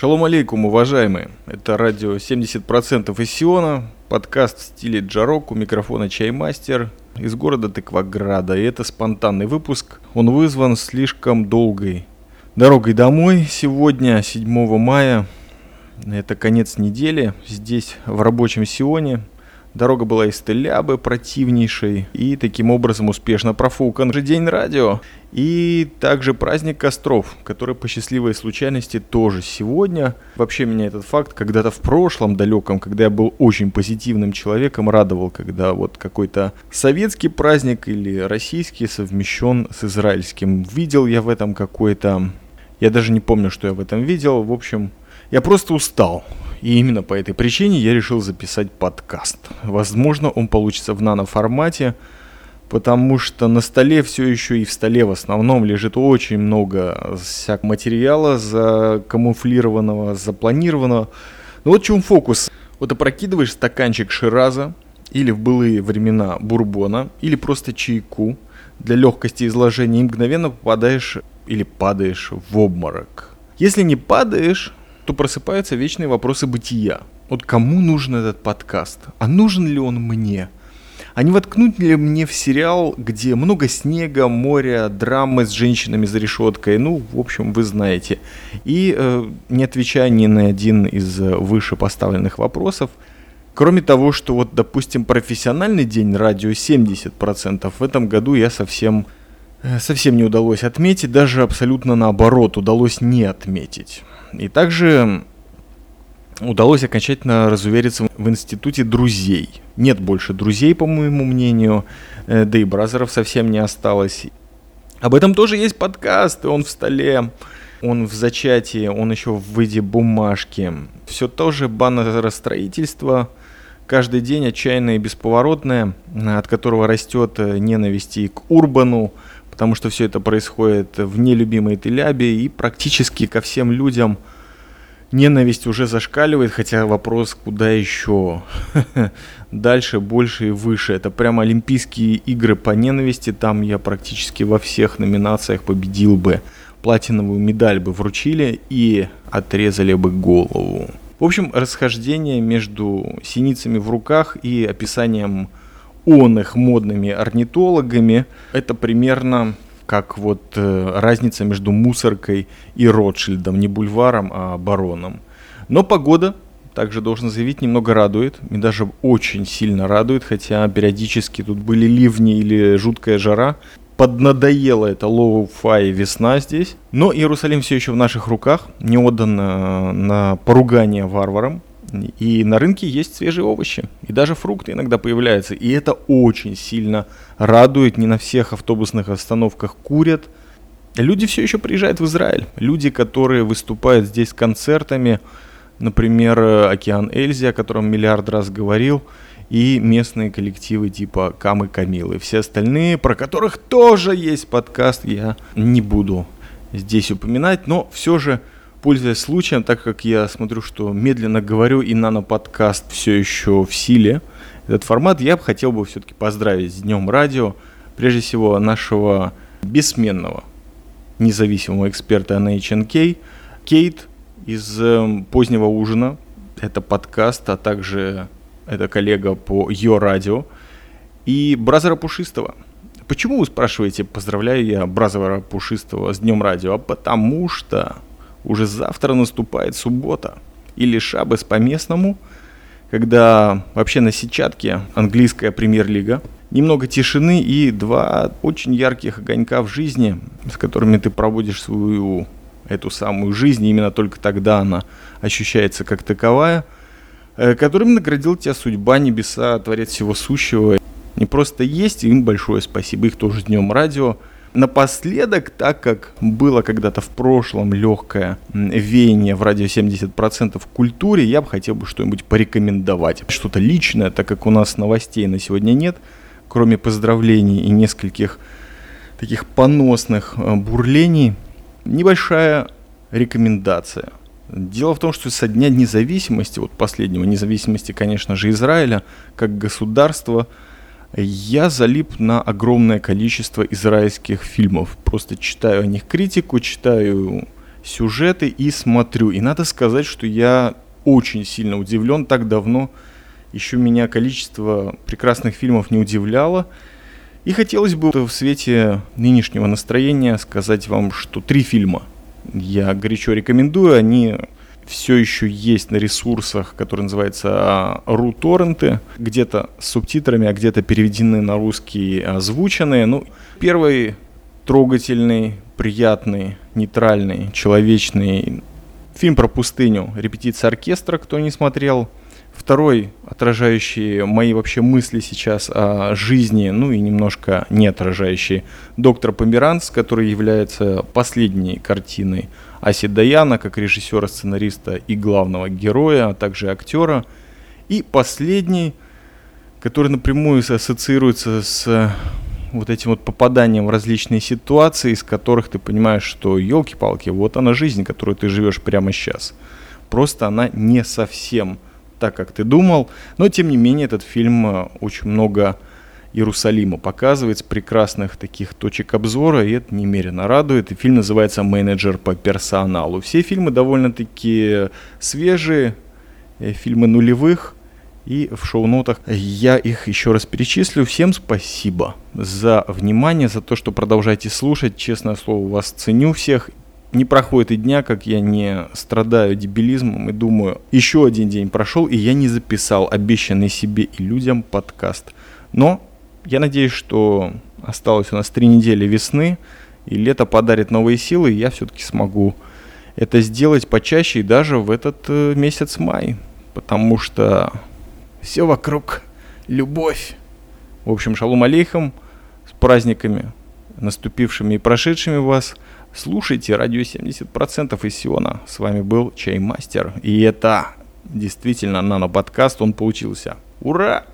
Шалом алейкум, уважаемые. Это радио 70% из Сиона, подкаст в стиле Джарок, у микрофона Чаймастер из города Тыкваграда. И это спонтанный выпуск. Он вызван слишком долгой дорогой домой. Сегодня, 7 мая, это конец недели, здесь в рабочем Сионе. Дорога была из Телябы противнейшей, и таким образом успешно профукан же День радио. И также праздник костров, который по счастливой случайности тоже сегодня. Вообще меня этот факт когда-то в прошлом далеком, когда я был очень позитивным человеком, радовал, когда вот какой-то советский праздник или российский совмещен с израильским. Видел я в этом какой-то... Я даже не помню, что я в этом видел. В общем, я просто устал. И именно по этой причине я решил записать подкаст. Возможно, он получится в наноформате, потому что на столе все еще и в столе в основном лежит очень много всякого материала закамуфлированного, запланированного. Но вот в чем фокус. Вот опрокидываешь стаканчик Шираза, или в былые времена бурбона, или просто чайку для легкости изложения и мгновенно попадаешь или падаешь в обморок. Если не падаешь, то просыпаются вечные вопросы бытия. Вот кому нужен этот подкаст? А нужен ли он мне? А не воткнуть ли мне в сериал, где много снега, моря, драмы с женщинами за решеткой? Ну, в общем, вы знаете. И э, не отвечая ни на один из выше поставленных вопросов, Кроме того, что вот, допустим, профессиональный день радио 70%, в этом году я совсем, э, совсем не удалось отметить, даже абсолютно наоборот, удалось не отметить. И также удалось окончательно разувериться в институте друзей. Нет больше друзей, по моему мнению, э, да и бразеров совсем не осталось. Об этом тоже есть подкаст, и он в столе, он в зачатии, он еще в виде бумажки. Все тоже баннеростроительство, каждый день отчаянное и бесповоротное, от которого растет э, ненависть и к Урбану, потому что все это происходит в нелюбимой Телябе и практически ко всем людям ненависть уже зашкаливает, хотя вопрос, куда еще? Дальше, больше и выше. Это прямо Олимпийские игры по ненависти, там я практически во всех номинациях победил бы. Платиновую медаль бы вручили и отрезали бы голову. В общем, расхождение между синицами в руках и описанием он их модными орнитологами, это примерно как вот э, разница между мусоркой и Ротшильдом, не бульваром, а бароном. Но погода, также должен заявить, немного радует, и даже очень сильно радует, хотя периодически тут были ливни или жуткая жара. Поднадоело это lo-fi весна здесь. Но Иерусалим все еще в наших руках, не отдан на, на поругание варварам. И на рынке есть свежие овощи, и даже фрукты иногда появляются. И это очень сильно радует. Не на всех автобусных остановках курят. Люди все еще приезжают в Израиль. Люди, которые выступают здесь концертами, например, Океан Эльзи, о котором миллиард раз говорил, и местные коллективы типа Камы Камилы. Все остальные, про которых тоже есть подкаст, я не буду здесь упоминать, но все же пользуясь случаем, так как я смотрю, что медленно говорю и нано-подкаст все еще в силе, этот формат, я бы хотел бы все-таки поздравить с Днем Радио, прежде всего нашего бессменного независимого эксперта на HNK, Кейт из э, позднего ужина, это подкаст, а также это коллега по Йо Радио, и Бразера Пушистого. Почему вы спрашиваете, поздравляю я Бразера Пушистого с Днем Радио? А потому что уже завтра наступает суббота. Или шабас по-местному, когда вообще на сетчатке английская премьер-лига. Немного тишины и два очень ярких огонька в жизни, с которыми ты проводишь свою эту самую жизнь, именно только тогда она ощущается как таковая, э, которым наградил тебя судьба, небеса, творец всего сущего. Не просто есть, им большое спасибо, их тоже днем радио. Напоследок, так как было когда-то в прошлом легкое веяние в радио 70% в культуре, я бы хотел бы что-нибудь порекомендовать. Что-то личное, так как у нас новостей на сегодня нет, кроме поздравлений и нескольких таких поносных э, бурлений, небольшая рекомендация. Дело в том, что со дня независимости, вот последнего независимости, конечно же, Израиля, как государства, я залип на огромное количество израильских фильмов. Просто читаю о них критику, читаю сюжеты и смотрю. И надо сказать, что я очень сильно удивлен. Так давно еще меня количество прекрасных фильмов не удивляло. И хотелось бы в свете нынешнего настроения сказать вам, что три фильма я горячо рекомендую. Они все еще есть на ресурсах, которые называются RuTorrent, где-то с субтитрами, а где-то переведены на русский, озвученные. Ну, первый трогательный, приятный, нейтральный, человечный фильм про пустыню. «Репетиция оркестра», кто не смотрел – Второй, отражающий мои вообще мысли сейчас о жизни, ну и немножко не отражающий, «Доктор Померанц», который является последней картиной Аси Даяна, как режиссера, сценариста и главного героя, а также актера. И последний, который напрямую ассоциируется с вот этим вот попаданием в различные ситуации, из которых ты понимаешь, что елки-палки, вот она жизнь, которую ты живешь прямо сейчас. Просто она не совсем так, как ты думал. Но, тем не менее, этот фильм э, очень много Иерусалима показывает прекрасных таких точек обзора, и это немерено радует. И фильм называется «Менеджер по персоналу». Все фильмы довольно-таки свежие, э, фильмы нулевых, и в шоу-нотах я их еще раз перечислю. Всем спасибо за внимание, за то, что продолжаете слушать. Честное слово, вас ценю всех не проходит и дня, как я не страдаю дебилизмом и думаю, еще один день прошел, и я не записал обещанный себе и людям подкаст. Но я надеюсь, что осталось у нас три недели весны, и лето подарит новые силы, и я все-таки смогу это сделать почаще и даже в этот э, месяц май, потому что все вокруг любовь. В общем, шалом алейхам, с праздниками, наступившими и прошедшими вас – Слушайте радио 70% из Сиона. С вами был Чаймастер. И это действительно нано-подкаст, он получился. Ура!